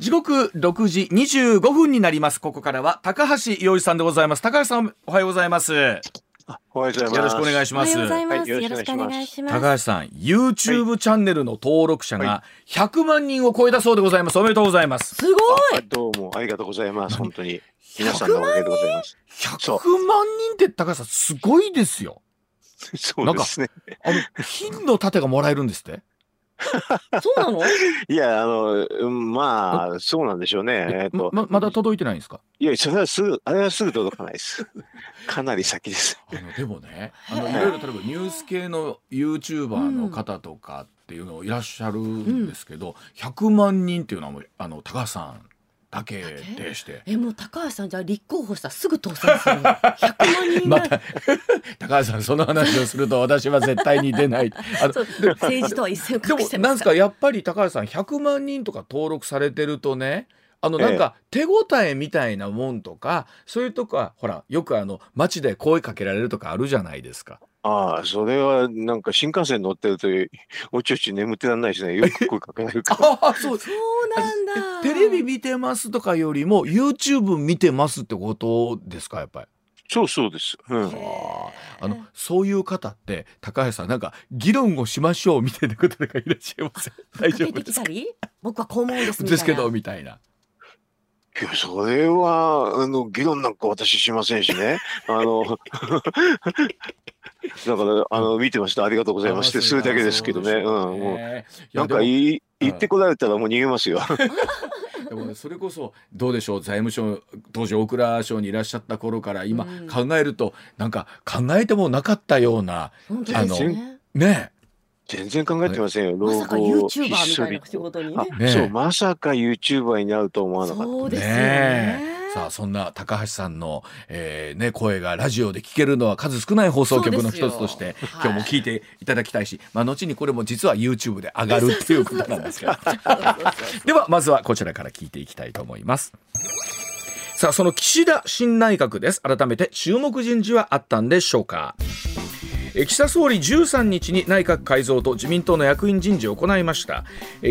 時刻6時25分になります。ここからは高橋洋一さんでございます。高橋さん、おはようございます。よおはようございます。ろしくお願いしますおはようご。ざいます。はいよよろしくお願願いします。高橋さん、YouTube チャンネルの登録者が100万人を超えたそうでございます。おめでとうございます。すごい。あどうもありがとうございます。本当に皆さんのおかげでございます。100万人？って高橋さん、すごいですよ。そうですね。あの、金の盾がもらえるんですって？そうなの？いやあのうんまあそうなんでしょうね。え？っとままだ届いてないんですか？いやそれはすぐあれはすぐ届かないです。かなり先です。あのでもねあのいろいろ例えばニュース系の YouTuber の方とかっていうのいらっしゃるんですけど、100万人っていうのはもうあの高橋さんだけでして。えもう高橋さんじゃあ立候補したらすぐ当選するの？100万人が、また 高橋さんその話をすると私は絶対に出ない 政治とは一線をでも隠してなんですすまか。からやっぱり高橋さん100万人とか登録されてるとねあのなんか手応えみたいなもんとか、そういうとこはほらよくあの街で声かけられるとかあるじゃないですか。ああそれはなんか新幹線乗ってるとおちおち眠ってらんないですね。よく声かけられるから。ああそうそうなんだ。テレビ見てますとかよりも YouTube 見てますってことですかやっぱり。そうそうです。うん。あのそういう方って高橋さんなんか議論をしましょうみたいなことがいらっしゃいません？大丈出夫ですか？てきたり？僕はこう思うんですみたいな。ですけどみたいな。いやそれはあの議論なんか私しませんしね。あの だからあの見てましたありがとうございますってそれだけですけどね。うんもうなんかいいい言ってこられたらもう逃げますよ。でもねそれこそどうでしょう財務省当時大蔵省にいらっしゃった頃から今うん考えると、なんか考えてもなかったような本当ですね。ね全然考えてませんよ。まさか老後 YouTuber みひっそりたいな仕事にあね。ねそうまさか YouTuber になると思わなかった。そうですよねね。さあそんな高橋さんの、えーね、声がラジオで聞けるのは数少ない放送局の一つとしてそうですよ今日も聞いていただきたいし、まあ、後にこれも実は YouTube で上がるっていうことなんですけど ではまずはこちらから聞いていきたいと思います。さあその岸田新内閣です改めて注目人事はあったんでしょうかえ岸田総理13日に内閣改造と自民党の役員人事を行いました。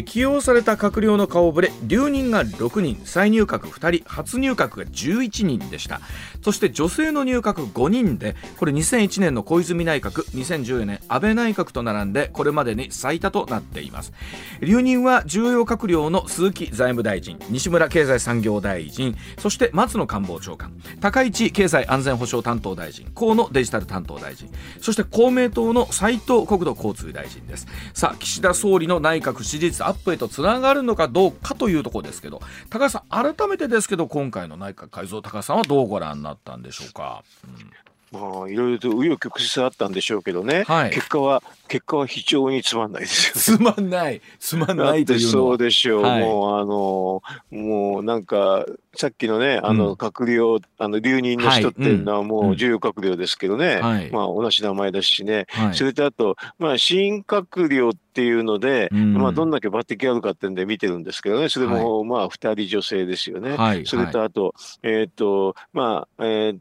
起用された閣僚の顔ぶれ留任が6人。再入閣2人。初入閣が11人でした。そして女性の入閣5人でこれ2001年の小泉内閣2014年安倍内閣と並んでこれまでに最多となっています。留任は重要閣僚の鈴木財務大臣西村経済産業大臣そして松野官房長官高市経済安全保障担当大臣河野デジタル担当大臣そして公明党の斉藤国土交通大臣です。さあ岸田総理の内閣支持率アップへとつながるのかどうかというところですけど高橋さん改めてですけど今回の内閣改造高橋さんはどうご覧になったんでしょうか、まあいろいろと紆余曲折あったんでしょうけどね。はい。結果は結果は非常につまんないですよね。つまんない。つまんだないというのは。でしょう、はい。もうあのもうなんかさっきのねあうん。の閣僚、あの留任の人っていうのはもうん。う重要閣僚ですけどね、はい。まあ同じ名前だしね、はい。それとあとまあ新閣僚っていうので、うん。まあどんだけ抜擢あるかってんで見てるんですけどね。それもまあ2人女性ですよね。はい。それとあと、えっ、と、まあ、えー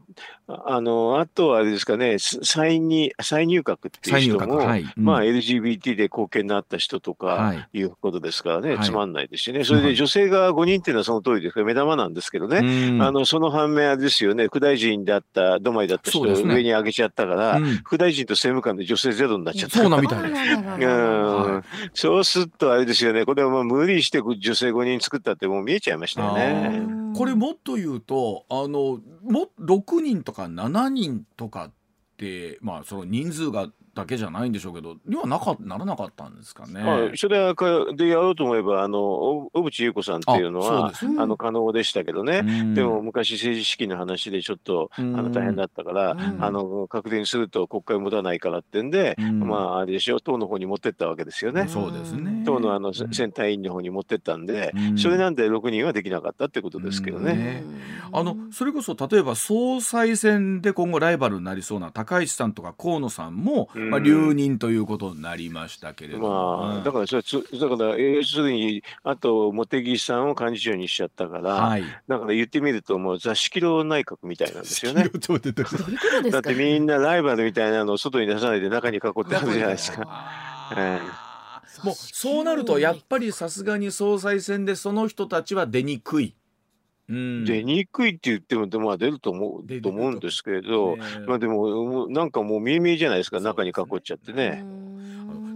あの、あとはあれですかね、す再に再入閣っていう人も、まあ、LGBT で貢献になった人とはかい。いうことですからね、はい。つまんないですしね。それで女性が5人っていうのはその通りですから、目玉なんですけどね。うん。あの、その反面あれですよね、副大臣だった、止まりだった人を上に上げちゃったから、うん。副大臣と政務官で女性ゼロになっちゃった。そうなみたいです。うはん。そうするとあれですよね、これはまあ無理して女性5人作ったってもう見えちゃいましたよね。これもっと言うとあのも6人とか7人とかってまあその人数がだけじゃないんでしょうけどにはなかならなかったんですかね。まあ、それでやろうと思えば、あの、お小渕優子さんっていうのは、あそうですあの、可能でしたけどね。うんでも昔政治資金の話でちょっと、あうんの、大変だったから、うんあの、確定にすると国会持たないからってんで、うんまあ、あれでしょ、党の方に持ってったわけですよね。そうですね。党のあの、うん選対委員の方に持ってったんで、うんそれなんで6人はできなかったってことですけどね。うんねあのそれこそ例えば総裁選で今後ライバルになりそうな高市さんとか河野さんも、うんまあ、留任ということになりましたけれども、まあ、うんだからそれつ、だから、要するに、あと、茂木さんを幹事長にしちゃったから、はい。だから言ってみると、もう座敷牢内閣みたいなんですよね。だってみんなライバルみたいなのを外に出さないで中に囲ってあるじゃないですか。もうそうなるとやっぱりさすがに総裁選でその人たちは出にくい。うん、出にくいって言っても、でまあ出ると思出るうと思うんですけれど、ねまあでも、なんかもう見え見えじゃないですか、中に囲っちゃってね。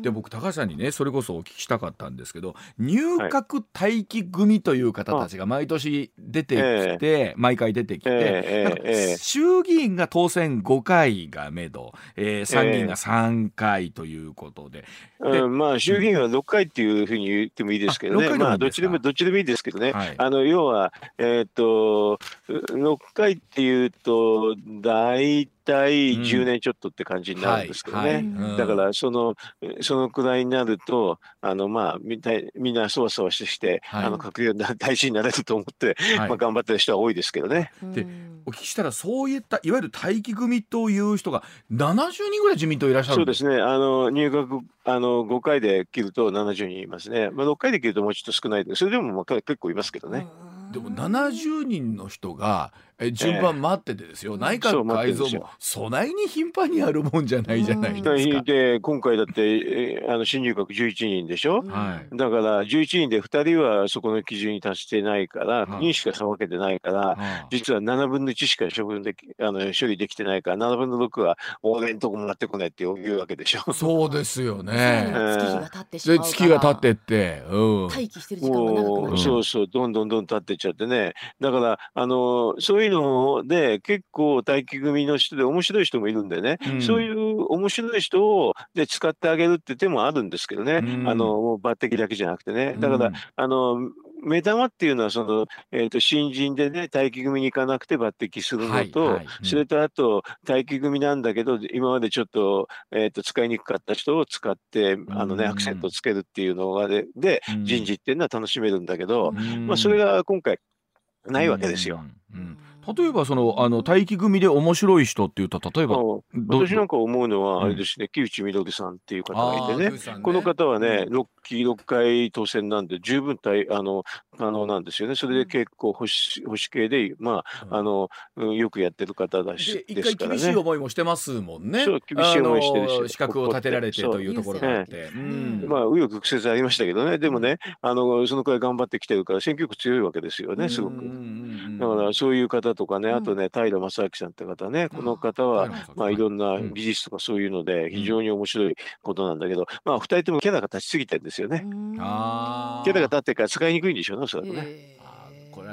で僕高橋さんにねそれこそお聞きしたかったんですけど入閣待機組という方たちが毎年出てきて、毎回出てきて、ええなんかええええ。衆議院が当選5回がめど、えー参議院が3回ということで、でうん、まあ衆議院は6回っていうふうに言ってもいいですけどあ6回でもいいんですか？ね、まあどっちでもどっちでもいいですけどね、はい。あの要は、えっと6回っていうと、大体10年ちょっとって感じになるんですけどね。はい。はいうん。だからそのそのくらいになるとあの、まあ、みたいみんなそわそわしてして、はい。あの閣僚な大臣になれると思って、はい。まあ、頑張ってる人は多いですけどね。でお聞きしたらそういったいわゆる待機組という人が70人ぐらい自民党いらっしゃるんそうですね、あの入学あの5回で切ると70人いますね、まあ、6回で切るともうちょっと少ない。ですそれでもまあ結構いますけどね。でも70人の人がえ順番待っててですよ、内閣改造もそないに頻繁にあるもんじゃないじゃないですか。で今回だってえーあの新入閣11人でしょ、はい。だから11人で2人はそこの基準に達してないから、はい。9人しか分けてないから、はあ実は7分の1しか処分できあの処理できてないから、7分の6は俺んとこもらってこないっていうわけでしょ？そうですよね。月日が経ってしまうでから月が経ってって、うん、待機してる時間が長くなもう、るそうそう、どんどんどん経ってっちゃってね。だから、あの、そういうので、結構待機組の人で面白い人もいるんでね、うん。そういう面白い人をで使ってあげるって手もあるんですけどね、うん。あの、もう抜擢だけじゃなくてね。だから、うんあの、目玉っていうのは、その、えっ、と、新人でね、待機組に行かなくて抜擢するのと、はいはい。うん。それとあと、待機組なんだけど、今までちょっと、えっ、と、使いにくかった人を使って、あのね、うんアクセントをつけるっていうのがで、で、うん。人事っていうのは楽しめるんだけど、うん。まあ、それが今回、ないわけですよ。うん。うん例えばそのあの待機組で面白い人っていうと例えば私なんか思うのうんは、あれですね、木内稔さんっていう方がいてね。あー木内さん、この方はね、うん。6期6回当選なんで、十分対あの可能なんですよね。それで結構保守、保守系で、まあ、あの、うんよくやってる方だしで一回ですからね。厳しい思いもしてますもんね。そう厳しい思いしてるしあの資格を立てられてというところがあって。そううん。まあ、紆余曲折ありましたけどね、でもね、あの、そのくらい頑張ってきてるから、選挙区強いわけですよね、すごく。うんうんうん。だからそういう方とかね、うん。あとね、平正明さんって方ね、この方は、まあ、いろんなうん。技術とかそういうので、非常に面白いことなんだけど、まあ、二人ともキャラが立ちすぎてるんですよね。キャラが立ってるから使いにくいんでしょうね、おそらくね。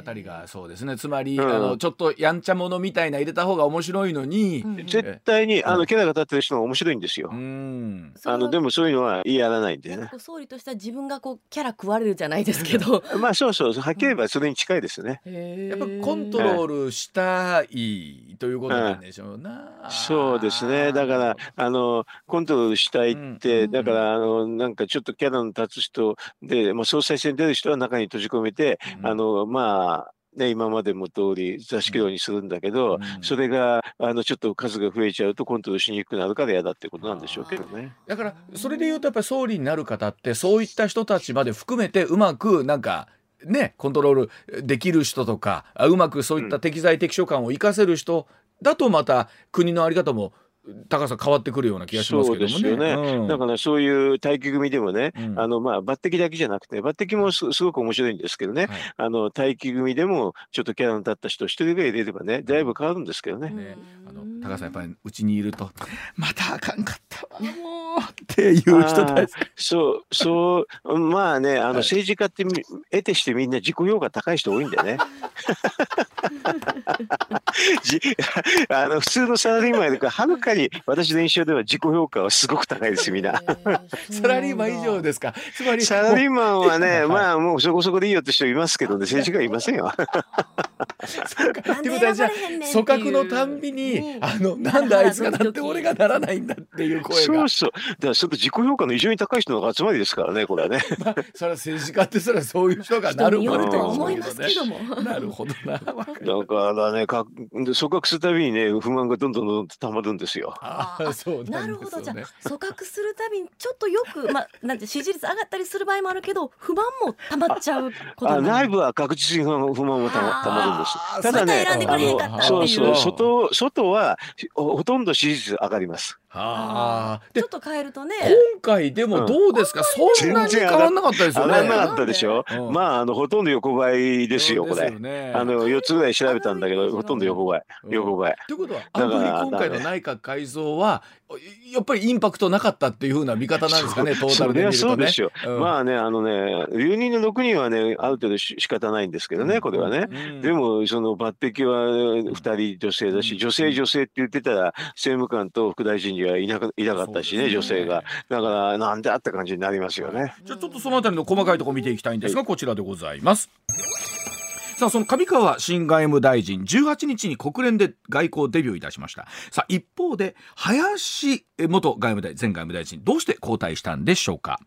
えーあたりがそうですね。つまり、うん。あのちょっとやんちゃ者みたいな入れた方が面白いのに、うん。絶対に、あうん。の、キャラが立ってる人が面白いんですよ。う。ん。あの、でもそういうのは言いやらないんでね。総理としては自分がこうキャラ食われるじゃないですけど。まあ、そうそう、はっきり言えばそれに近いですね。ややっぱコントロールしたいということなんでしょうな。そうですね。だから、あの、コントロールしたいって、うん。だから、あの、なんかちょっとキャラの立つ人で、まあ、総裁選に出る人は中に閉じ込めて、うん。あの、まあ、ね、今までも通り座敷牢にするんだけど、うん。それが、あの、ちょっと数が増えちゃうとコントロールしにくくなるから嫌だってことなんでしょうけどね。だからそれで言うとやっぱり総理になる方ってそういった人たちまで含めてうまくなんかねコントロールできる人とかあうまくそういった適材適所感を生かせる人だとまた国の在り方も高さ変わってくるような気がしますけどもね。ね。うん。だからそういう待機組でもね、うん。あの、まあ、抜擢だけじゃなくて、抜擢もすすごく面白いんですけどね、はい。あの、待機組でもちょっとキャラの立った人一人ぐらい入れればね、だいぶ変わるんですけどね。ね。あの高橋さんやっぱりうちにいると。またあかんかったわもう。っていう人たち。そう、そう、まあね、あのはい。政治家ってみ得てしてみんな自己評価高い人多いんだよね。じ あの普通のサラリーマンよりかはるかに私の印象では自己評価はすごく高いですみんな。サラリーマン以上ですか。つまり。サラリーマンはね、はい。まあもうそこそこでいいよって人いますけどね、政治家はいませんよ。そうか。ってことはじゃあ組閣のたんびに、うん。あのなんであいつがなって俺がならないんだっていう声がそうそう。だからちょっと自己評価の異常に高い人の集まりですからね、これはね。まあ、それは政治家ってそれはそういう人がなる人によると思いますけども。なるほどな。わかるだからね、かで組閣するたびにね、不満がどんどんどんどん溜まるんですよ。ああ、そうななんるほどじゃ。あ組閣するたびにちょっとよくまあなんて支持率上がったりする場合もあるけど不満も溜まっちゃうこと内部は確実に不満不満もたまたまるんです。ただね選んでくれへんかったそうそう、外、外はほとんど支持率上がります。ああ。でちょっと変えるとね今回でもどうですか、そんなに変わらなかったですよね。上がらなかったでしょ？うん。まあ、あの、ほとんど横ばいですよ、これ。ねあの、4つぐらい調べたんだけど、ほとんど横ばい。うん横ばい。ということは、あんまり今回の内閣改造は、やっぱりインパクトなかったっていうふうな見方なんですかね、トータルで見るとね。そうですよ。うんまあね、あのね、留任の6人はね、ある程度し仕方ないんですけどね、これはね。うんでも、その抜擢は2人女性だし、女性、女性って言ってたら、政務官と副大臣にはいなかいなかったしね、ね女性が。だから、なんであった感じになりますよね。じゃあちょっとそのあたりの細かいところ見ていきたいんですが、こちらでございます。さあその上川新外務大臣18日に国連で外交デビューいたしましたさあ一方で林元外務大前外務大臣どうして交代したんでしょうか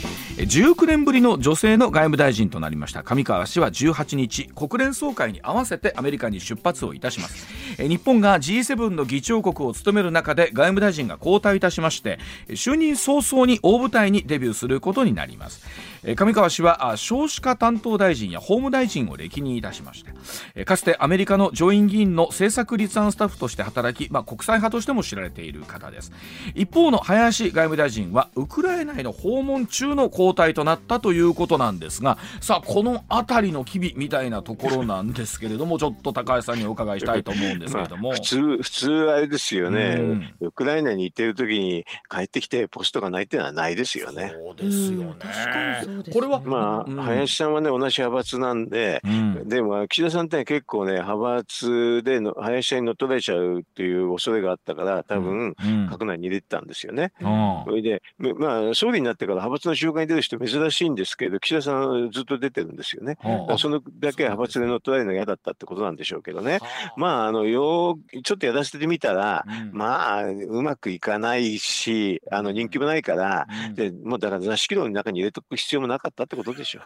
え19年ぶりの女性の外務大臣となりました。上川氏は18日国連総会に合わせてアメリカに出発をいたします。日本が G7 の議長国を務める中で外務大臣が交代いたしまして就任早々に大舞台にデビューすることになります。上川氏はあ少子化担当大臣や法務大臣を歴任いたしましてえかつてアメリカの上院議員の政策立案スタッフとして働き、まあ、国際派としても知られている方です。一方の林外務大臣はウクライナへの訪問中の交代となったということなんですがさあこの辺りの機微みたいなところなんですけれども ちょっと高橋さんにお伺いしたいと思うんですけれども、まあ普通、普通あれですよね、うん。ウクライナに行ってる時に帰ってきてポストがないっていうのはないですよね。そうですよね。うん確かにそうですねこれはまあ、うん。林さんはね、同じ派閥なんで、うん。でも岸田さんって結構ね、派閥での林さんに乗っ取られちゃうっていう恐れがあったから、多分、うん。閣内に入れてたんですよね。うん。それで、めまあ、総理になってから派閥の集会に出る人珍しいんですけど、岸田さんはずっと出てるんですよね。だからそのだけ派閥で乗っ取られるのが嫌だったってことなんでしょうけどね。まあ、あの、よう、ちょっとやらせてみたら、うん。まあ、うまくいかないし、あの、人気もないから、うん。でもうだから座敷牢の中に入れとく必要もなかったってことでしょ。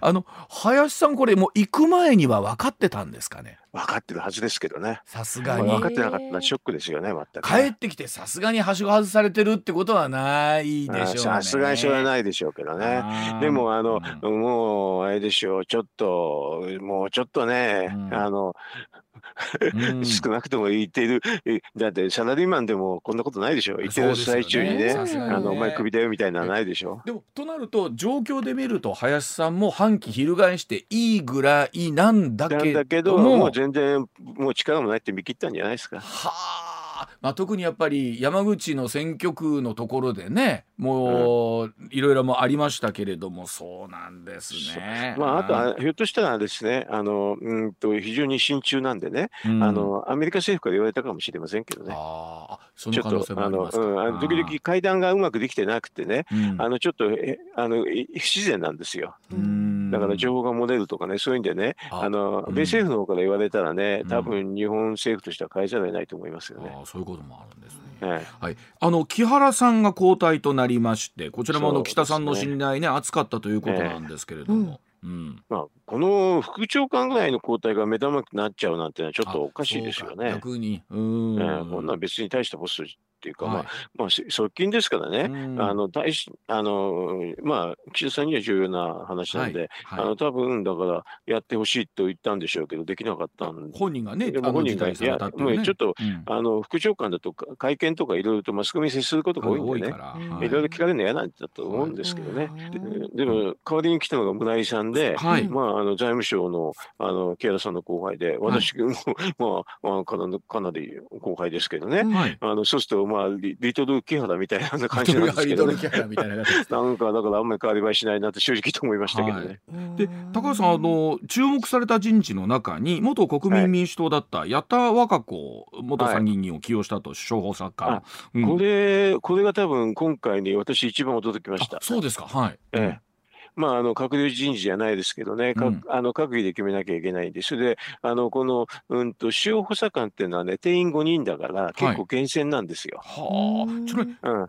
あの林さんこれもう行く前には分かってたんですかね？分かってるはずですけどね。まあさすがに。分かってなかったショックですよね、全く帰ってきてさすがにはしご外されてるってことはないでしょうね。あさすがにそれはないでしょうけどね。でも、あの、うん。もう、あれでしょう、ちょっと、もうちょっとね、うん。あの、うん少なくとも言っている、えだってサラリーマンでもこんなことないでしょ。言ってる最中にね、ねあの、お前クビだよみたいなのはないでしょ。でもとなると状況で見ると林さんも反旗翻していいぐらいなんだなんけだけど、もう全然、もう力もないって見切ったんじゃないですか。はあ、まあ、特にやっぱり山口の選挙区のところでねもういろいろもありましたけれどもそうなんですね。まあ、あとは、ひょっとしたらですね、あの、うんと、非常に慎重なんでね、うん。あの、アメリカ政府から言われたかもしれませんけどね。あそちょっの可能性もありますか。うん、時々会談がうまくできてなくてね、うん。あの、ちょっと、えあの、い不自然なんですよ。うんだから情報が漏れるとかね、そういうんでね、ああの、うん。米政府の方から言われたらねうん、多分日本政府としては変えざるを得ないと思いますよね。あーそういうこともあるんですね。えはい、あの木原さんが交代となりましてこちらもあの北さんの信頼ね厚かったということなんですけれども、うん。まあ、この副長官ぐらいの交代が目玉になっちゃうなんてのはちょっとおかしいですよね。逆に。うん、ええこんなん別に大したポストっていうか、はいまあ、まあ、し側近ですからね、うん。あの大しあのまあ、岸田さんには重要な話なんで、はい。あの多分だからやってほしいと言ったんでしょうけど、できなかったんで。本人がねでも本人がね。いやもうちょっとうん。あの副長官だとか会見とかいろいろとマスコミに接することが多いんでね、いろい。ろ聞かれるの嫌なんだと思うんですけどね。うんででも代わりに来たのが村井さんで、はい。まあ、あの財務省のあの木原さんの後輩で、私も、まあ、まあかなかなり後輩ですけどね、はい。あのそうすると、まあリ、リトル木原みたいな感じなんですけど、ね、リトルキャラみたいななんかだからあんまり変わり映えしないなって正直と思いましたけどね。はい。で高橋さんあの注目された人事の中に元国民民主党だった矢田和歌子元参議院議員を起用したと首相補佐官、うん。これ、これが多分今回に私一番驚きました。あ。そうですか。はい、ええまあ、あの閣僚人事じゃないですけどね、かうん。あの閣議で決めなきゃいけないんで、それで、あのこの、うんと、主要補佐官っていうのはね、定員5人だから、結構厳選なんですよ。はあ。ちなみにうん。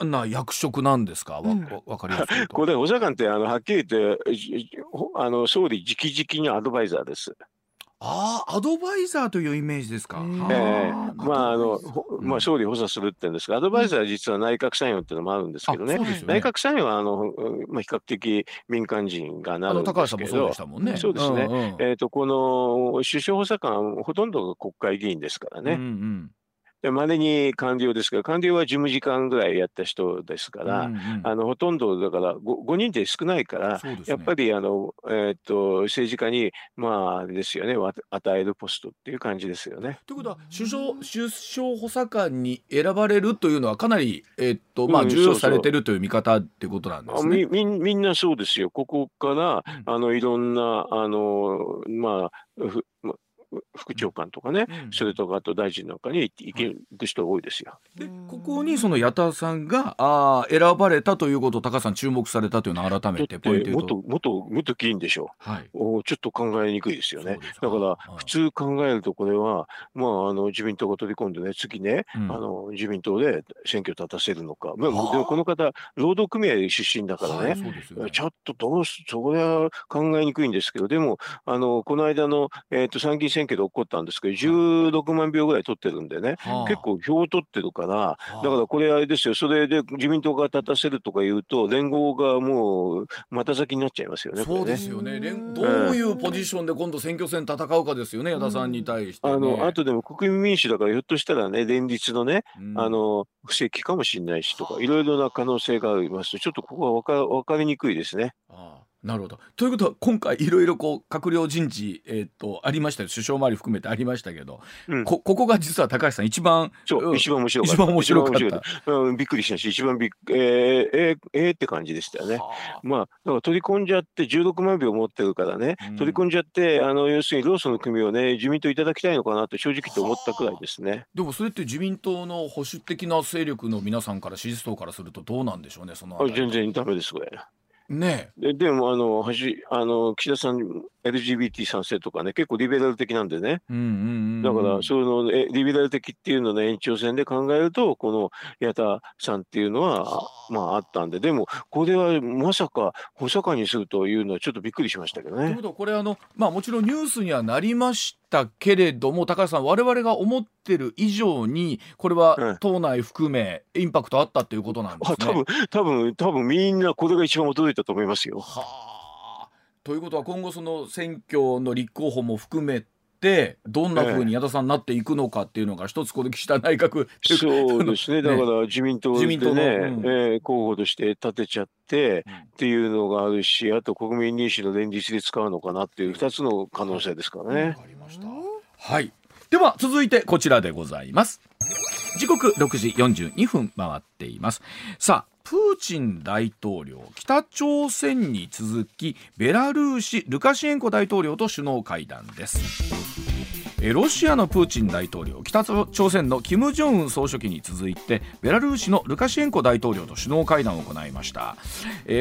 どんな役職なんですか？わ,、うん。かりやす これ、補佐官ってあのはっきり言って、あの総理直々のアドバイザーです。ああアドバイザーというイメージですか、へえはえまああの、まあ、総理補佐するって言うんですが、アドバイザーは実は内閣参与っていうのもあるんですけどね。あそう、ですよね。内閣参与はあの、うんまあ、比較的民間人がなあるんの高橋さんもそうでしたもんね。そうですね。んうん。えー、とこの首相補佐官、ほとんどが国会議員ですからね。うんうんで、まれに官僚ですから、官僚は事務次官ぐらいやった人ですから、うんうん。あのほとんどだから 5, 5人で少ないから、ね。やっぱりあの、えー、と政治家に、まあ、あれですよね、わ与えるポストっていう感じですよね。ということは首相首相補佐官に選ばれるというのはかなり、えっとまあ、うん重要視されてるという見方ってことなんですね。あみみんみんなそうですよ、ここから、うん。あのいろんなあの、まあ、副長官とかね、うん。それとかあと大臣なんかに行く人が多いですよ。でここにその矢田さんがあー選ばれたということを高橋さん注目されたというのを改めててポイント言うと。元元元議員でしょ。はい、おちょっと考えにくいですよね。だからはい普通考えるとこれは、まあ、あの自民党が取り込んでね、次ね、うん。あの自民党で選挙立たせるのか、まあ、ではあ。もこの方、労働組合出身だからね、はいそうですよね。ちょっとどうす、それは考えにくいんですけど、でも、あのこの間の、えー、と参議院選挙で起こったんですけど、16万票ぐらい取ってるんでね、はあ。結構票を取ってるから、はあ。だからこれあれですよ、それで自民党が立たせるとか言うと、連合がもう、また先になっちゃいますよね、そうですよね。連どういうポジションで今度選挙戦戦うかですよね矢田さんに対して、ね。あの、あとでも国民民主だから、ひょっとしたらね、連立のね、うん。あの、布石かもしれないしとか、はいろいろな可能性があります。ちょっとここは分か分かりにくいですね。ああなるほど。ということは今回いろいろこう閣僚人事、えー、とありましたよ首相周り含めてありましたけど、うんこここが実は高橋さん一番そう、ん一番面白かった。一番面白かったうん、びっくりしたし、一番びっえー、えー、えーって感じでしたよね。はあまあ、だから取り込んじゃって、16万票持ってるからね、うん取り込んじゃって、あの要するにローソンの組をね、自民党いただきたいのかなって正直と思ったくらいですね。でもそれって自民党の保守的な勢力の皆さんから支持層からするとどうなんでしょうねそのあ全然ダメです、これ。ねででもあのはじあの、岸田さん、LGBT 賛成とかね、結構リベラル的なんでね、えうんうんうん。だから、そのえリベラル的っていうのの延長線で考えると、この矢田さんっていうのは、まあ、あったんで、でも、これはまさか補佐官にするというのは、ちょっっとびっくりしましたけどね。というこ。とはこれあのまあもちろんニュースにはなりましたけれども高橋さん我々が思ってる以上にこれはうん党内含めインパクトあったっていうことなんですね。あ多分多分多分みんなこれが一番驚いたと思いますよ。はあ。ということは今後その選挙の立候補も含めてどんなふうに矢田さんになっていくのかっていうのが一つこの岸田内閣そうですね、だから自民党でね、自民党のうんえー候補として立てちゃってうんっていうのがあるし、あと国民民主の連立で使うのかなっていう2つの可能性ですからわね。かりました。はい。では続いてこちらでございます。時刻6時42分回っています。さあ、プーチン大統領、北朝鮮に続き、ベラルーシ、ルカシェンコ大統領と首脳会談です。ロシアのプーチン大統領北朝鮮の金正恩総書記に続いてベラルーシのルカシェンコ大統領と首脳会談を行いました、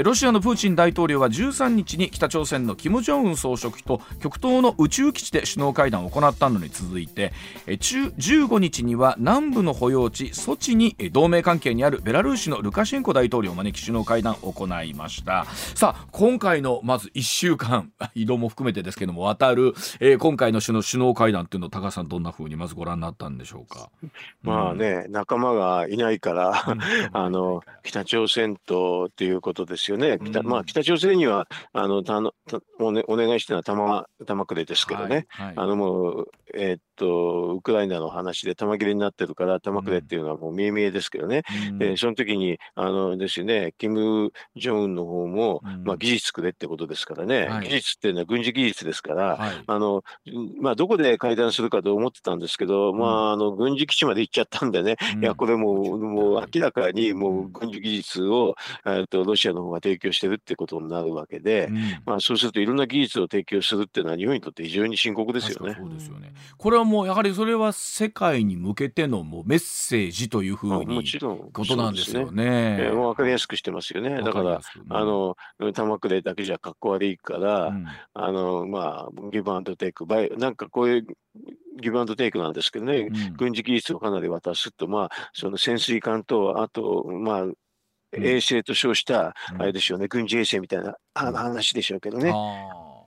ロシアのプーチン大統領は13日に北朝鮮の金正恩総書記と極東の宇宙基地で首脳会談を行ったのに続いて、えー15日には南部の保養地ソチに同盟関係にあるベラルーシのルカシェンコ大統領を招き首脳会談を行いました。さあ今回のまず1週間 移動も含めてですけども渡る、今回の首脳会談っていうのを高橋さんどんなふうにまずご覧になったんでしょうか？まあね、仲間がいないから、あの北朝鮮とっていうことですよね。北うんまあ、北朝鮮にはあのたのたお,、ね、お願いしたのは玉玉くれですけどね。はいはいあのもう、えーっと、ウクライナの話で玉切れになってるから、玉くれっていうのはもう見え見えですけどね。うん。で、その時に、あのですよね、キム・ジョンウンの方も、うん。まあ、技術くれってことですからね、はい。技術っていうのは軍事技術ですから、はい。あの、まあ、どこで会談するかと思ってたんですけど、まあ、あの、軍事基地まで行っちゃったんでね、うん。いや、これもう、もう明らかにもう軍事技術を、えっと、ロシアの方が提供してるってことになるわけで、うん。まあ、そうするといろんな技術を提供するっていうのは日本にとって非常に深刻ですよね。そうですよね。これはもうやはりそれは世界に向けてのもうメッセージというふまあうにもちろん。ことなんですよね。ね。えー分かりやすくしてますよね。だから、あ、の、玉くれだけじゃかっこ悪いから、うんあの、まあ、ギブアンドテイク、バイなんかこういうギブアンドテイクなんですけどね、うん軍事技術をかなり渡すと、まあ、その潜水艦と、あと、まあ、衛星と称した、うんあれでしょうね、軍事衛星みたいな話でしょうけどね。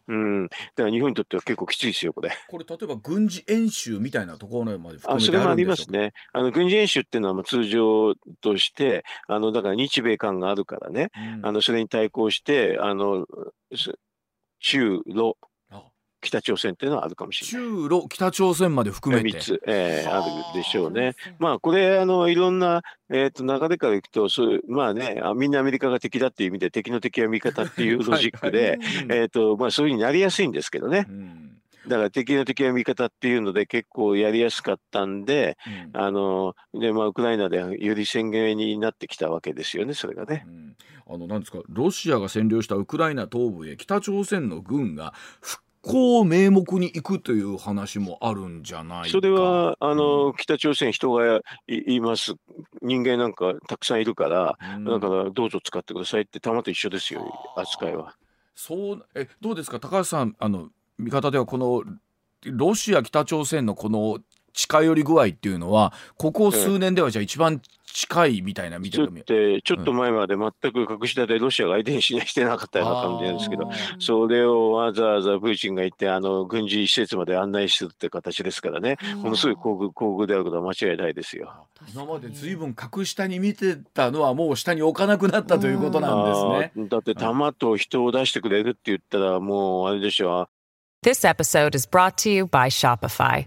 うん。だから日本にとっては結構きついですよ、これ。これ例えば軍事演習みたいなところまで含あ、めてそれもありま。すね。あの、軍事演習っていうのはまあ通常として、あの、だから日米韓があるからね、うんあの、それに対抗して、あの、す中ロ、あ北朝鮮っていうのはあるかもしれない。中ロ北朝鮮まで含めて。3つ、えーはあ。あるでしょうね。まあ、これ、あの、いろんな、えっ、と、流れからいくと、そうまあねあ、みんなアメリカが敵だっていう意味で、敵の敵は味方っていう ロジックで、うんえっと、まあ、そういうふうになりやすいんですけどね。う。ん。だから敵の敵は味方っていうので結構やりやすかったんで、うん。あの、で、まあ、ウクライナでより宣言になってきたわけですよね、それがね。うん。あのなんですかロシアが占領したウクライナ東部へ北朝鮮の軍が復興名目に行くという話もあるんじゃないか。それは、あの、北朝鮮人がいいます。人間なんかたくさんいるから、うん。だからどうぞ使ってくださいって玉と一緒ですよ、扱いは。そうえどうですか？高橋さんあの見方ではこのロシア北朝鮮のこの近寄り具合っていうのはここ数年ではじゃあ一番近いみたいな見てって、ちょっと前まで全く隠し立てロシアが相手にしないしてなかったような感じなんですけど、それをわざわざプーチンが言って、あの、軍事施設まで案内するって形ですからね、ものすごい厚遇、厚遇であることは間違いないですよ。今までずいぶん格下に見てたのはもう下に置かなくなったということなんですね。だって、弾と人を出してくれるって言ったら、もう、あれでしょ This episode is brought to you by Shopify.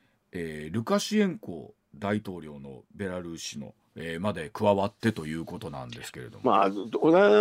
えールカシエンコ大統領のベラルーシの、えーまで加わってということなんですけれども。まあ、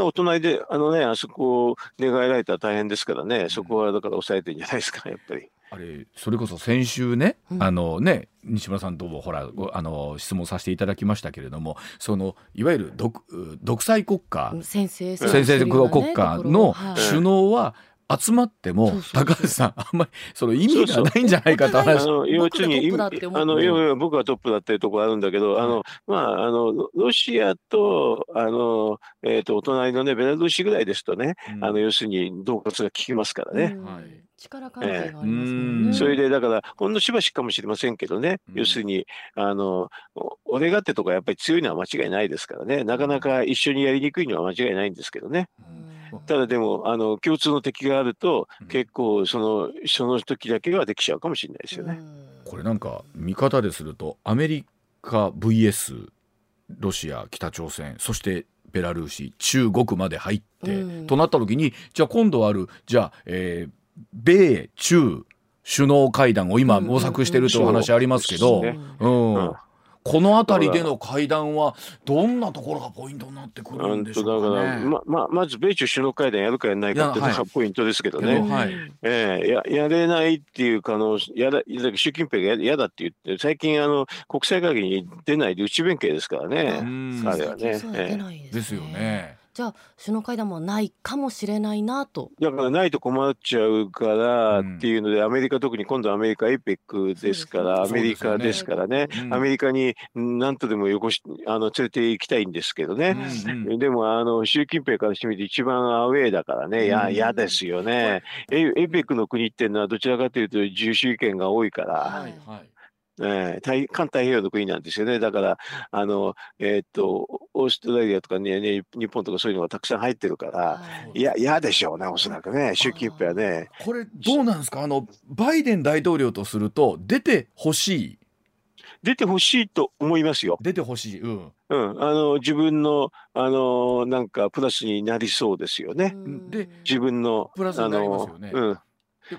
お隣で、あのね、あそこを願いられたら大変ですからね、そこはだから抑えてるんじゃないですか、やっぱり。あれそれこそ先週ね、うん。あのね西村さんともほらごあの質問させていただきましたけれどもそのいわゆる独独裁国家。先生先制国家の首脳は集まっても、高橋さんあんまりその意味がないんじゃないかとそうそう。話。あの、要僕がするに、トップだって思って。あの、要は僕がトップだっていうところあるんだけど、あの、まあ、あの、ロロシアと、あの、えっと、お隣のね、ベラルーシぐらいですとね、うん。あの、要するに、恫喝が効きますからね。はい。力関係がありますもんうん。ね。それで、だから、ほんのしばしかもしれませんけどね、うん。要するに、あの、お俺がってとこはやっぱり強いのは間違いないですからね、なかなか一緒にやりにくいのは間違いないんですけどね。うんただでも、あの、共通の敵があるとうん、結構、その、その時だけはできちゃうかもしれないですよね。これなんか見方でするとアメリカ VS ロシア北朝鮮そしてベラルーシ中国まで入って、うん。となった時にじゃあ今度あるじゃあ、えー米中首脳会談を今うん模索してるというお話ありますけど、うん。うんこの辺りでの会談はどんなところがポイントになってくるんでしょうかね。だから、ま、ま、まず米中首脳会談やるかやらないかっていうのがポイントですけどね。はいええや、やれないっていう可能性、やだ、習近平がや嫌だって言って、最近あの、国際会議に出ないで内弁慶ですからうね。ん彼はねですよ。ね。じゃあ首脳会談もないかもしれないなと。だからないと困っちゃうからっていうので、アメリカ特に今度アメリカ APEC ですから、アメリカですからね、うん。アメリカに何とでもよこしあの連れて行きたいんですけどね。うんうん。でもあの習近平からしてみて一番アウェーだからね、嫌ですよね。エエペックの国っていうのはどちらかというと自由主義権が多いから、はいはいえー太環太平洋の国なんですよね。だから、あの、えーっと、オーストラリアとかね、ね日本とかそういうのがたくさん入ってるから、はいいや、嫌でしょうね、おそらくね、習近平はね。これどうなんですか？あのバイデン大統領とすると出てほしい？出てほしいと思いますよ。出てほしい、うん、うん。あの、自分の、あの、なんかプラスになりそうですよね。で自分の、プラスになりますよねあのうん。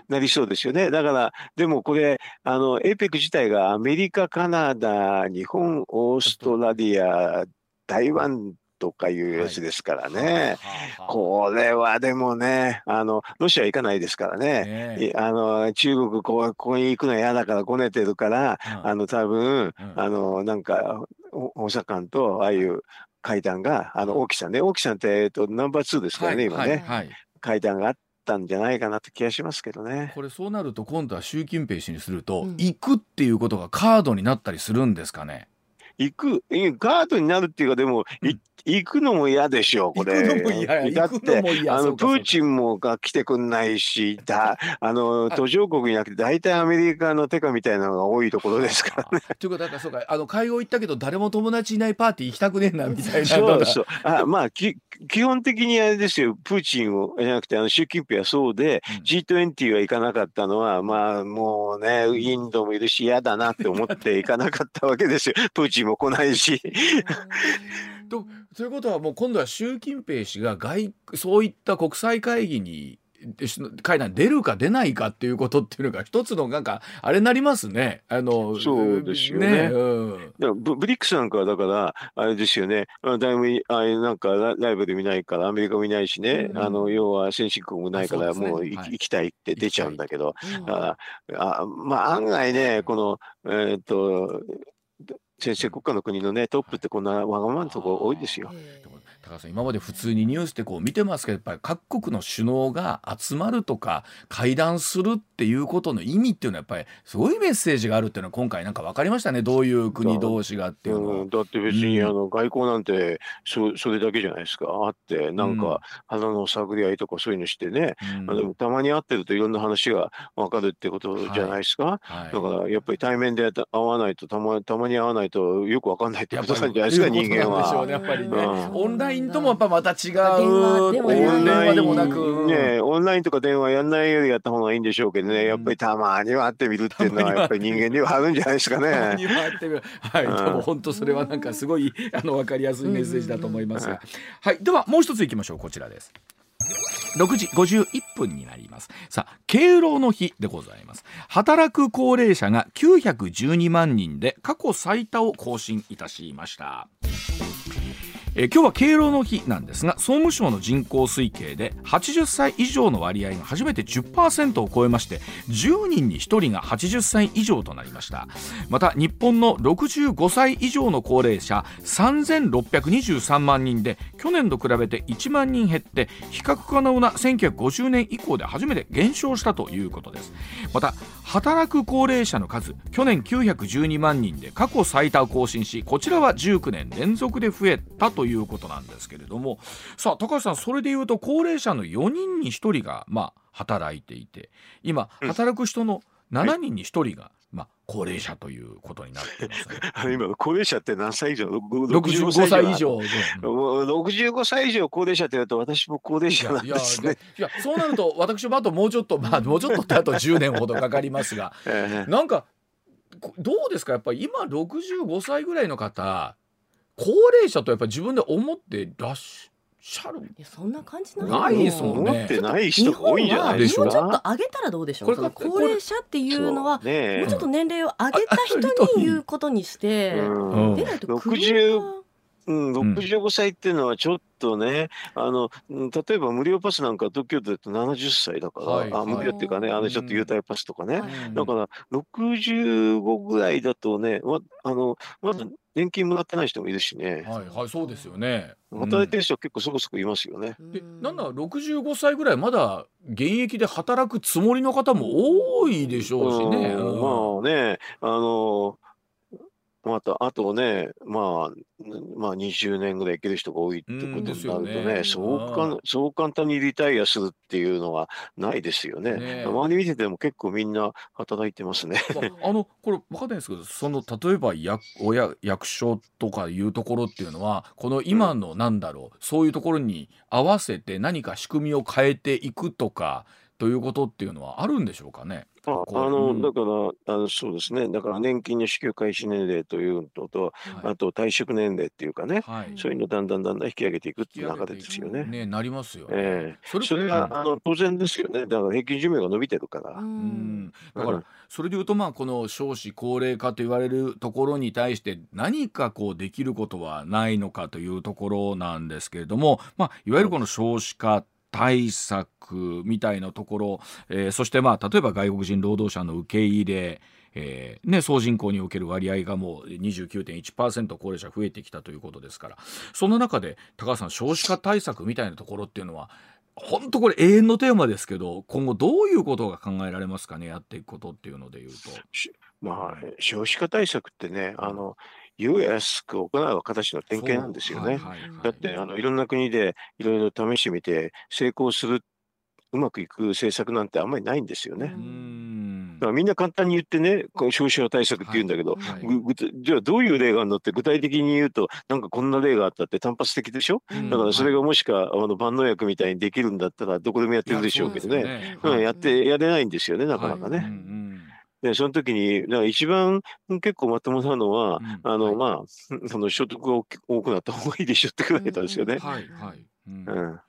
なりそうですよね。だから、でもこれ、あの、APEC 自体がアメリカ、カナダ、日本、オーストラリア、台湾とかいうやつですからね。はあはあこれはでもね、あの、ロシア行かないですからね。ねあの、中国こう、ここに行くの嫌だからごねてるから、うん。あの、多分、うん。あの、なんか、お大阪間と、ああいう会談が、あの、大木さんね、大木さんって、えっと、ナンバー2ですからね、今はいね、はい会談があったんじゃないかなって気がしますけどね。これそうなると今度は習近平氏にすると、うん。行くっていうことがカードになったりするんですかね？行く、いガードになるっていうか、でも、い行くのも嫌でしょう、これ。行くのも嫌だって、あの、プーチンもが来てくんないし、だ、あの、あ途上国になくて、大体アメリカのテカみたいなのが多いところですからね。ということだからそうかあの会合行ったけど誰も友達いないパーティー行きたくねえなみたいなそうそう。あまあき、基本的にあれですよ、プーチンをじゃなくて、あの習近平はそうで、うん G20 は行かなかったのは、まあ、もうね、インドもいるし、嫌だなって思って行かなかったわけですよ。プーチンも来ないし。とということはもう今度は習近平氏が外そういった国際会議に会談に出るか出ないかっていうことっていうのが一つのなんかあれになりますね。あのそうですよね。うんブブリックスなんかはだから、あれですよね、あだいぶあなんかラライバル見ないから、アメリカもいないしね、うん。あの要は先進国もないから、もう行き,、はい。行きたいって出ちゃうんだけど、うん。あまあ案外ね、この、えーっと、先進国家の国のね、トップってこんなわがままなとこ多いですよ。ええ高橋さん今まで普通にニュースでこう見てますけどやっぱり各国の首脳が集まるとか会談するっていうことの意味っていうのはやっぱりすごいメッセージがあるっていうのは今回なんか分かりましたねどういう国同士がっていうのは。うん、だって別に、うんあの外交なんてそそれだけじゃないですか。あってなんうん。か鼻の探り合いとかそういうのしてね、うん。あたまに会ってるといろんな話が分かるってことじゃないですか、はい。だからやっぱり対面で会わないとたまたまに会わないとよく分かんないってことなんじゃないですか人間は。ねやっぱりね、うん。オンラインともやっぱまた違う電話でもないオンラインでもなく、ねオンラインとか電話やんないよりやった方がいいんでしょうけどね、やっぱりたまには会ってみるっていうのはやっぱり人間にはあるんじゃないですかね。にはい、うん。でも本当それはなんかすごいあの分かりやすいメッセージだと思いますが、はい、ではもう一ついきましょう。こちらです6時51分になります。さあ敬老の日でございます。働く高齢者が912万人で過去最多を更新いたしました。えー今日は敬老の日なんですが総務省の人口推計で80歳以上の割合が初めて10%を超えまして10人に1人が80歳以上となりました。また日本の65歳以上の高齢者3623万人で去年と比べて1万人減って比較可能な1950年以降で初めて減少したということです。また働く高齢者の数去年912万人で過去最多を更新しこちらは19年連続で増えたということなんですけれども。さあ高橋さんそれでいうと高齢者の4人に1人がまあ働いていて今うん。働く人の7人に1人が、まあ、高齢者ということになっていますね。あの今の高齢者って何歳以上？65歳以上？で。もう65歳以上高齢者って言うと私も高齢い者なんやいやですね。いやそうなると私もあともうちょっとまあもうちょっとってあと10年ほどかかりますが。ええ。なんかこどうですか？やっぱり今65歳ぐらいの方高齢者とやっぱり自分で思ってらっしゃるいやそんな感じないないですもんってない日人が多いんじゃないですもうちょっと上げたらどうでしょこれうその高齢者っていうのはそうねもうちょっと年齢を上げた人に言うことにして、うんでないと国60はうん、65歳っていうのはちょっとね、あの、うん例えば無料パスなんか東京都だと70歳だから、あ、はいはい無料っていうかね、あの、ちょっと優待パスとかね。はいだから、65ぐらいだとね、ま、あの、まだ年金もらってない人もいるしね。はいはいそうですよね。働いてる人は結構そこそこいますよね。でなんだ65歳ぐらいまだ現役で働くつもりの方も多いでしょうしね。うんうんまあね、あの、また、あとね、まあ、まあ20年ぐらい生きる人が多いってことになるとねね、そうかうんそう簡単にリタイアするっていうのはないですよね。ね周り見てても結構みんな働いてますね。まあ、あのこれ分かんないですけどその例えば役親役所とかいうところっていうのはこの今のなんだろう、そういうところに合わせて何か仕組みを変えていくとかということっていうのはあるんでしょうかね？あの、うんだから、あのそうですね。だから年金の支給開始年齢というのと、はいあと退職年齢っていうかね、はい、そういうのをだんだんだんだん引き上げていくっていう中でですよね。ねなりますよね。ええそれそれは、うんあの当然ですよね。だから平均寿命が伸びてるから。うんだからうんそれでいうとまあこの少子高齢化と言われるところに対して何かこうできることはないのかというところなんですけれども、まあ、いわゆるこの少子化対策みたいなところ、えーそしてまあ例えば外国人労働者の受け入れえーね、総人口における割合がもう29.1%高齢者増えてきたということですからその中で高橋さん少子化対策みたいなところっていうのは本当これ永遠のテーマですけど今後どういうことが考えられますかねやっていくことっていうのでいうと。まあ、少子化対策ってね、あの、言うやすく行う形の典型なんですよね。はいはいはい。だって、あの、いろんな国でいろいろ試してみて、成功する、うまくいく政策なんてあんまりないんですよね。だからみんな簡単に言ってね、こう少子化対策って言うんだけど、はいぐぐじゃあどういう例があるのって具体的に言うと、なんかこんな例があったって単発的でしょ？うん。だからそれがもしか、あの万能薬みたいにできるんだったらどこでもやってるでしょうけどね。いやそうですようん、やって、やれないんですよね、なかなかね。はい。うんうんで、その時に、だから一番結構まともなのは、うんあの、はいまあ、その所得が多くなった方がいいでしょってくらいなんですよね。はいはい。うんうん。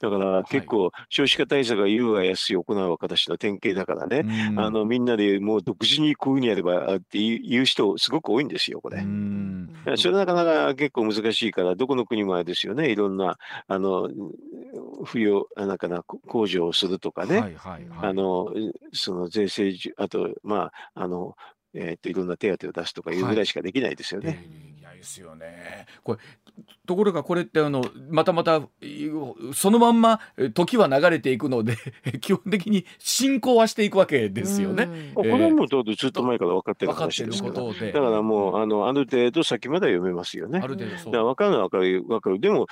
だから結構少子化対策が言うが安い行う形の典型だからね、うん。あのみんなでもう独自にこういうふうにやればあって言う人すごく多いんですよ、これ。うん。それなかなか結構難しいから、どこの国もあれですよね、いろんな、あの、扶養、あなんかな、こ控除をするとかね、はいはいはい。あの、その税制あと、まあ、あの、えっと、いろんな手当を出すとかいうぐらいしかできないですよね。いやですよね。これところがこれってあのまたまたいそのまんまえ時は流れていくので 基本的に進行はしていくわけですよね。これはもうどうぞずっと前から分かってる話ですから。ことで。だからもう、あの、ある程度先までは読めますよね。ある程度そうだから分かるのは分かる、分かる。でも、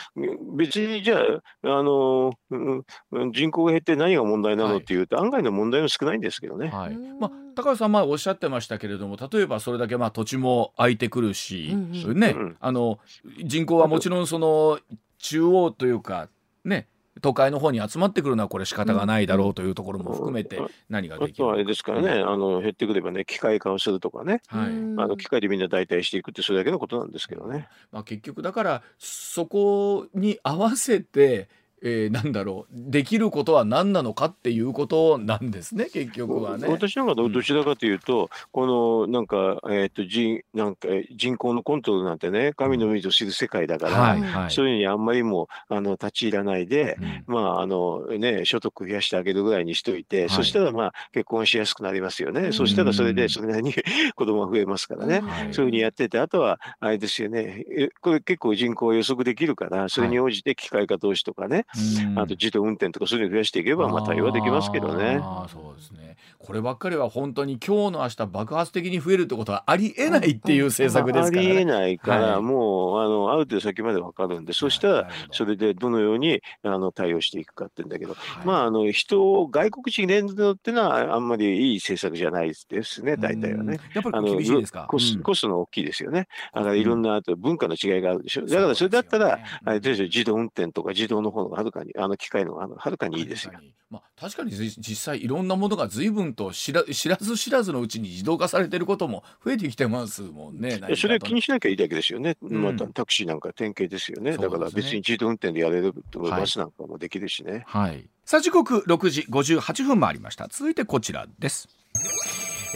別にじゃあ、あの、うん人口が減って何が問題なのっていうと、案外の問題も少ないんですけどね。はいうんまあ、高橋さんまあおっしゃってましたけれども例えばそれだけまあ土地も空いてくるし、うんね、うん。あの人口はもちろんその中央というかね都会の方に集まってくるのはこれ仕方がないだろうというところも含めて何があできるとはあれですからね、あの、減ってくればね、機械化をするとかね。はい。あの、機械でみんな代替していくってそれだけのことなんですけどね。まあ、結局だからそこに合わせて、えーなんだろう。できることは何なのかっていうことなんですね結局はね。私なんかどちらかというと、このなんか、えっ、と人、なんか人口のコントロールなんてね、神のみぞ知る世界だから、はいはい。そういうのにあんまりもあの立ち入らないで、うん。まああのね、所得増やしてあげるぐらいにしといて、はい。そしたらまあ結婚しやすくなりますよね。うん。そしたらそれでそれなりに 子供が増えますからね。はい。そういうふうにやってて、あとは、あれですよね、えこれ結構人口を予測できるから、それに応じて機械化投資とかね、うんあと自動運転とかそういうのを増やしていけば、まあ対応はできますけどね。あーそうですね。こればっかりは本当に今日の明日爆発的に増えるってことはありえないっていう政策ですからね。ありえないから、はいもうあのある程度先まで分かるんで、そしたらそれでどのようにあの対応していくかって言うんだけど、はいまああの人を外国人に入れるのってのはあんまりいい政策じゃないですね、大体はね。。やっぱり厳しいですか？コスうんコストの大きいですよね。だからいろんなあと文化の違いがあるでしょ。だからそれだったら、あれですよ、自動運転とか自動の方がはるかに、あの機械の方がはるかにいいですよ確。かにまあ、確かにじ実際いろんなものが随分と知ら知らず知らずのうちに自動化されてることも増えてきてますもんね。それは気にししなきゃいいだけですよね。うんまたタクシーなんか典型ですよね。ねだから別に自動運転でやれるバスなんかもできるしね。はい。さあ時刻6時58分回りました。続いてこちらです。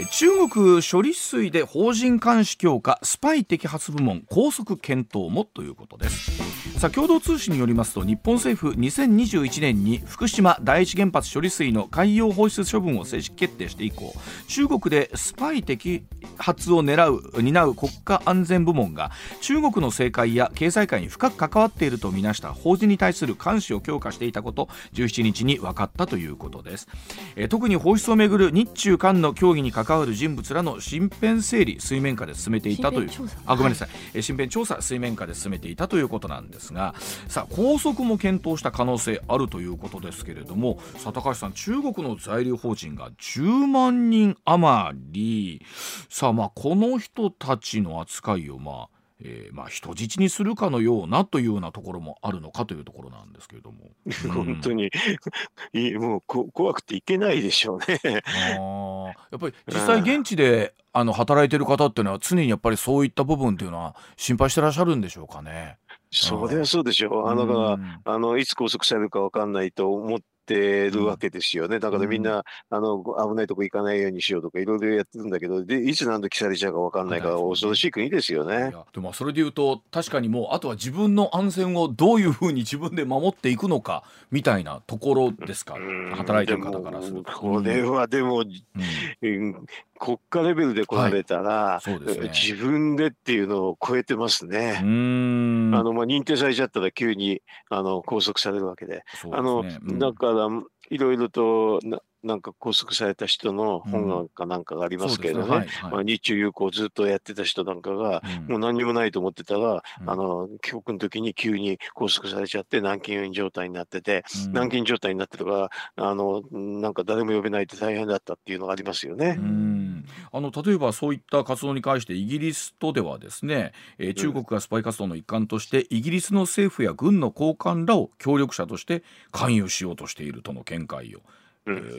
中国処理水で法人監視強化スパイ摘発部門拘束検討もということです。さあ共同通信によりますと日本政府2021年に福島第一原発処理水の海洋放出処分を正式決定して以降中国でスパイ摘発を狙う担う国家安全部門が中国の政界や経済界に深く関わっているとみなした法人に対する監視を強化していたこと17日に分かったということです、え特に放出をめぐる日中間の協議に関わる人物らの身辺整理水面下で進めていたというあごめんなさい、えー身辺調査水面下で進めていたということなんですがさあ拘束も検討した可能性あるということですけれどもさあ高橋さん中国の在留邦人が10万人余り。さあまあこの人たちの扱いをまあえーまあ人質にするかのようなというようなところもあるのかというところなんですけれども。本当に、いいもうこ怖くていけないでしょうね。あーやっぱり実際現地であの働いてる方っていうのは常にやっぱりそういった部分っていうのは心配してらっしゃるんでしょうかね。それはそうでしょう。あのうんあのいつ拘束されるかわかんないと思ってるわけですよね。だからみんな、あの危ないとこ行かないようにしようとかいろいろやってるんだけど、でいつ何時されちゃうかわかんないからはい恐ろしい国ですよいね。やでもそれで言うと確かにもうあとは自分の安全をどういうふうに自分で守っていくのかみたいなところですか？うん働いてる方からすると。これはでも、うん。うん国家レベルで来られたら、そうですね。自分でっていうのを超えてますうね。あのまあ、認定されちゃったら急にあの拘束されるわけで、そうあのですね。うん。だからいろいろとななんか拘束された人の本かなんかがありますけれどね、まあ、日中友好をずっとやってた人なんかが、うん。もう何にもないと思ってたら、うん。あの帰国の時に急に拘束されちゃって軟禁状態になってて、うん。軟禁状態になってるからあのなんか誰も呼べないって大変だったっていうのがありますよね。うん。あの例えばそういった活動に関してイギリスとではですね、えー中国がスパイ活動の一環としてイギリスの政府や軍の高官らを協力者として関与しようとしているとの見解を、えー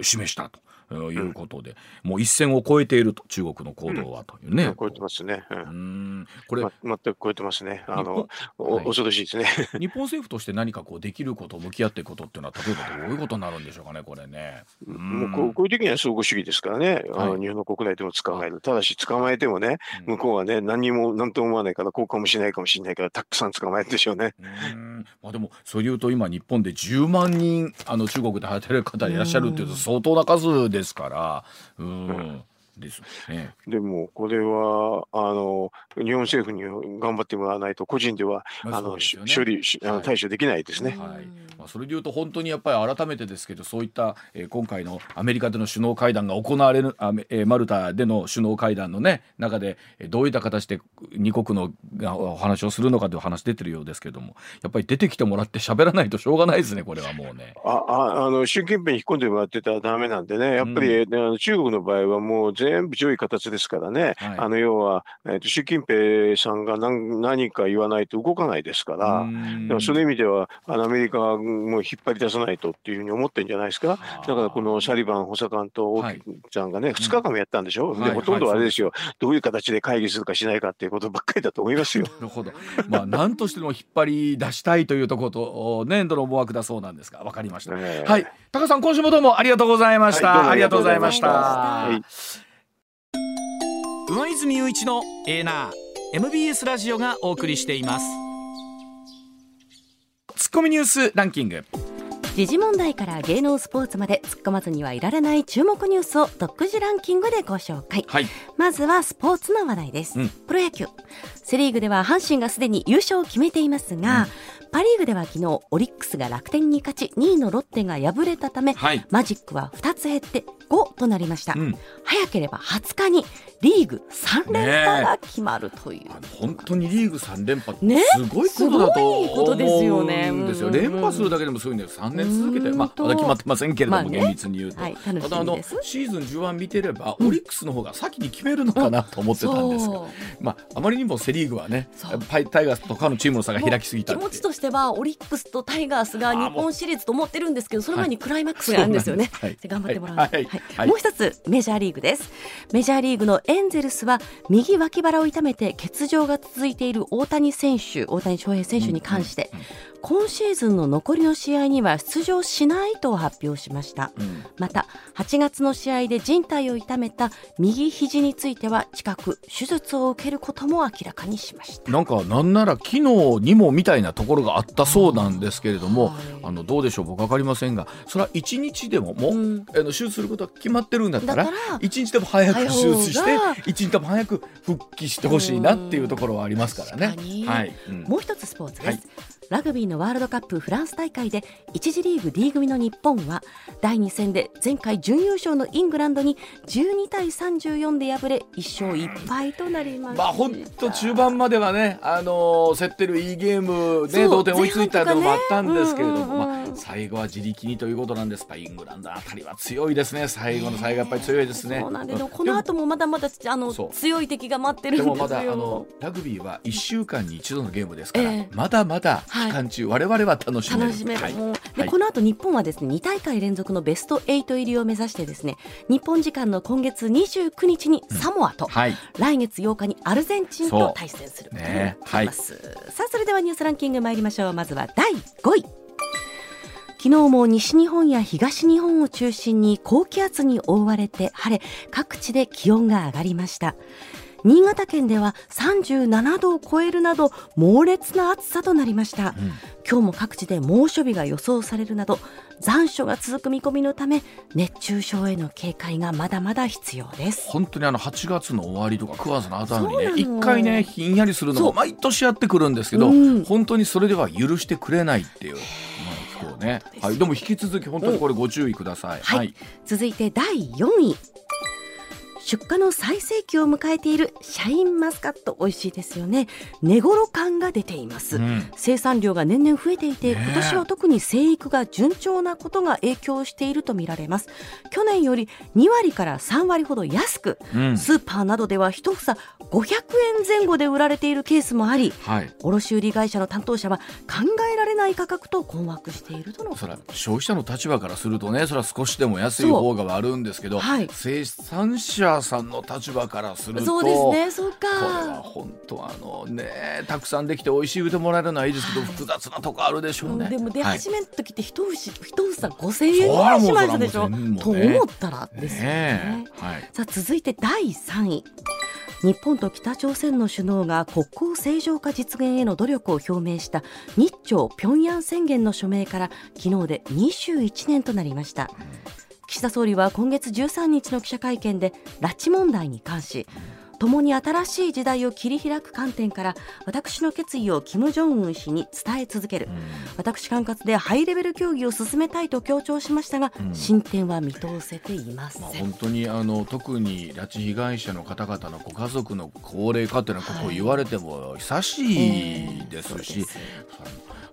示したと。いうことで、もう一線を越えていると中国の行動はというね。超えてますね。うんうんこれ、ま全く超えてますね。あ日のはい恐ろしいですね。日本政府として何かこうできること向き合っていくことっていうのは例えばどういうことになるんでしょうかねこれね。もうこうこういう時には相互主義ですからね、あのはい日本の国内でも捕まえる、ただし捕まえてもね、うん向こうはね、何にも何とも思わないから、こうかもしれないかもしれないから、たくさん捕まえるでしょうね。うんまあ、でもそれでいうと今日本で10万人あの中国で働いてる方いらっしゃるっていうと相当な数でですから。うん。ですね。でも、これはあの日本政府に頑張ってもらわないと、個人ではまああの、処理しあのはい対処できないですね。はいまあ、それでいうと本当にやっぱり改めてですけどそういった、えー今回のアメリカでの首脳会談が行われるあめえーマルタでの首脳会談の、ね、中でえーどういった形で二国のがお話をするのかという話出てるようですけどもやっぱり出てきてもらって喋らないとしょうがないですねこれはもうね。あああの習近平に引っ込んでもらってたらダメなんでね、やっぱり、あの中国の場合はもう全部上位形ですからね、はい。あの要は、えーと習近平さんが何何か言わないと動かないですから、うん。だからそういう意味では、あのアメリカはもう引っ張り出さないとっていうふうに思ってるんじゃないですか。だからこのサリバン補佐官とオはい。ーキちゃんがね、2日間もやったんでしょ、はい。でほとんどあれですよ、どういう形で会議するかしないかっていうことばっかりだと思いますよ。なるほど。まあ何としても引っ張り出したいというところとねどの思惑だそうなんですがわかりました。ええ。はい、高さん今週もどうもありがとうございました。ありがとうございました。はい上泉雄一のエーナー MBS ラジオがお送りしていますツッコミニュースランキング。時事問題から芸能スポーツまで突っ込まずにはいられない注目ニュースを独自ランキングでご紹介はい。まずはスポーツの話題です、うんプロ野球セリーグでは阪神がすでに優勝を決めていますが、パ・リーグでは昨日オリックスが楽天に勝ち2位のロッテが敗れたため、はい。マジックは2つ減って5となりました、うん。早ければ20日にリーグ3連覇が決まるという、本当にリーグ三連覇ってね？すごいことだと思うんですよ。うんうんうん。連覇するだけでもすごいんだけど三年続けてうんまあまだ決まってませんけれども、まあね。厳密に言うと。はいただあのシーズン序盤見てれば、オリックスの方が先に決めるのかなと思ってたんですが、まああまりにもセリーグはねパイタイガースとかのチームの差が開きすぎた気持ちとしてはオリックスとタイガースが日本シリーズと思ってるんですけどその前にクライマックスがあるんですよね。はい。頑張ってもらう、はいはい。はいもう一つメジャーリーグです。メジャーリーグのエンゼルスは右脇腹を痛めて欠場が続いている大谷選手大谷翔平選手に関して、今シーズンの残りの試合には出場しないと発表しました、うん、また8月の試合で人体を痛めた右肘については近く手術を受けることも明らかにしました。なんかなんなら昨日にもみたいなところがあったそうなんですけれども、はい、あのどうでしょう僕分かりませんがそれは1日でももう、うん、あの手術することは決まってるんだったら1日でも早く手術して1日でも早く復帰してほしいなっていうところはありますからね。はい、うん、もう一つスポーツです、はいラグビーのワールドカップフランス大会で1次リーグ D 組の日本は第2戦で前回準優勝のイングランドに12対34で敗れ1勝1敗となりましたまあ本当中盤まではねあの競ってるいいゲームで同点追いついたのもあったんですけれども、まあ、最後は自力にということなんですイングランドあたりは強いですね。最後の最後やっぱり強いですね。そうなんでこの後もまだまだあの強い敵が待ってるんですよ。でもまだあのラグビーは1週間に一度のゲームですから、えー、まだまだ、はい期間中、我々は楽しめる。める、はい、で、この後日本はですね2大会連続のベスト8入りを目指してですね日本時間の今月29日にサモアと、うん。はい、来月8日にアルゼンチンと対戦することになります、ねはい、さあそれではニュースランキング参りましょう。まずは第5位。昨日も西日本や東日本を中心に高気圧に覆われて晴れ各地で気温が上がりました新潟県では37度を超えるなど猛烈な暑さとなりました、うん、今日も各地で猛暑日が予想されるなど残暑が続く見込みのため熱中症への警戒がまだまだ必要です。本当にあの8月の終わりとか9月の頭にね一回ねひんやりするのが毎年やってくるんですけど、うん、本当にそれでは許してくれないっていう。ね、はい、でも引き続き本当にこれご注意ください。はい、続いて第4位。出荷の最盛期を迎えているシャインマスカット美味しいですよね。寝頃感が出ています、うん、生産量が年々増えていて、ね、今年は特に生育が順調なことが影響しているとみられます。去年より2割から3割ほど安く、うん、スーパーなどでは一房500円前後で売られているケースもあり、はい、卸売会社の担当者は考えられない価格と困惑しているとのそれ消費者の立場からするとねそれは少しでも安い方が悪いんですけど、はい、生産者さんの立場からするとそうですねそうか。これは本当あのねたくさんできて美味しい言うてもらえるのはいいですけど、はい、複雑なとこあるでしょうね、でも出始めの時って一節一房五千円ぐらいしましたでしょ、ね、と思ったらですよね、ね、はい、さあ続いて第三位。日本と北朝鮮の首脳が国交正常化実現への努力を表明した日朝平壌宣言の署名から昨日で21年となりました。岸田総理は今月13日の記者会見で拉致問題に関し共に新しい時代を切り開く観点から私の決意を金正恩氏に伝え続ける、私管轄でハイレベル協議を進めたいと強調しましたが、うん、進展は見通せていません、まあ、本当にあの特に拉致被害者の方々のご家族の高齢化というのはここ言われても久しいですし、はい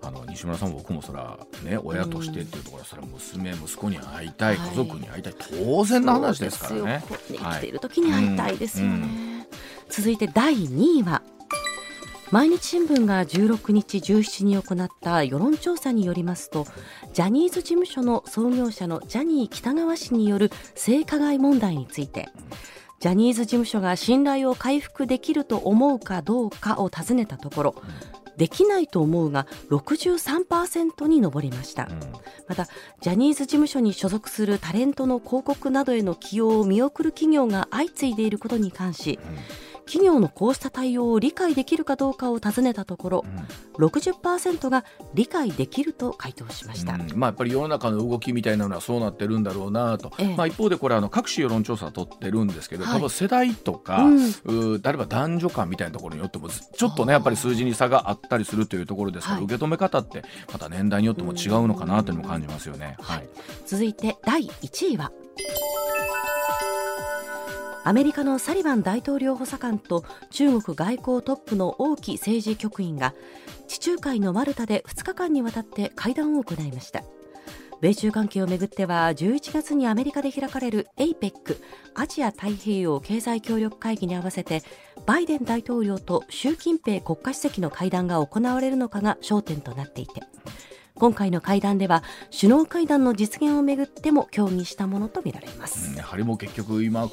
あの西村さん僕もそらね親としてっていうところそれ娘息子に会いたい、家族に会いたい当然の話ですからね。生きている時に会いたいですよね。続いて第2位は毎日新聞が16日17に行った世論調査によりますとジャニーズ事務所の創業者のジャニー喜多川氏による性加害問題についてジャニーズ事務所が信頼を回復できると思うかどうかを尋ねたところできないと思うが63%に上りました、うん、またジャニーズ事務所に所属するタレントの広告などへの起用を見送る企業が相次いでいることに関し、うん企業のこうした対応を理解できるかどうかを尋ねたところ、うん、60%が理解できると回答しました、うん、まあ、やっぱり世の中の動きみたいなのはそうなってるんだろうなと、ええ、まあ、一方でこれあの各種世論調査を取ってるんですけど、はい、多分世代とか、うん、う例えば男女間みたいなところによってもちょっとねやっぱり数字に差があったりするというところですから、はい、受け止め方ってまた年代によっても違うのかなというのも感じますよね。はい、続いて第1位はアメリカのサリバン大統領補佐官と中国外交トップの王毅政治局員が地中海のマルタで2日間にわたって会談を行いました。米中関係をめぐっては11月にアメリカで開かれる APEC アジア太平洋経済協力会議に合わせてバイデン大統領と習近平国家主席の会談が行われるのかが焦点となっていて今回の会談では首脳会談の実現をめぐっても協議したものとみられます、やはりも結局今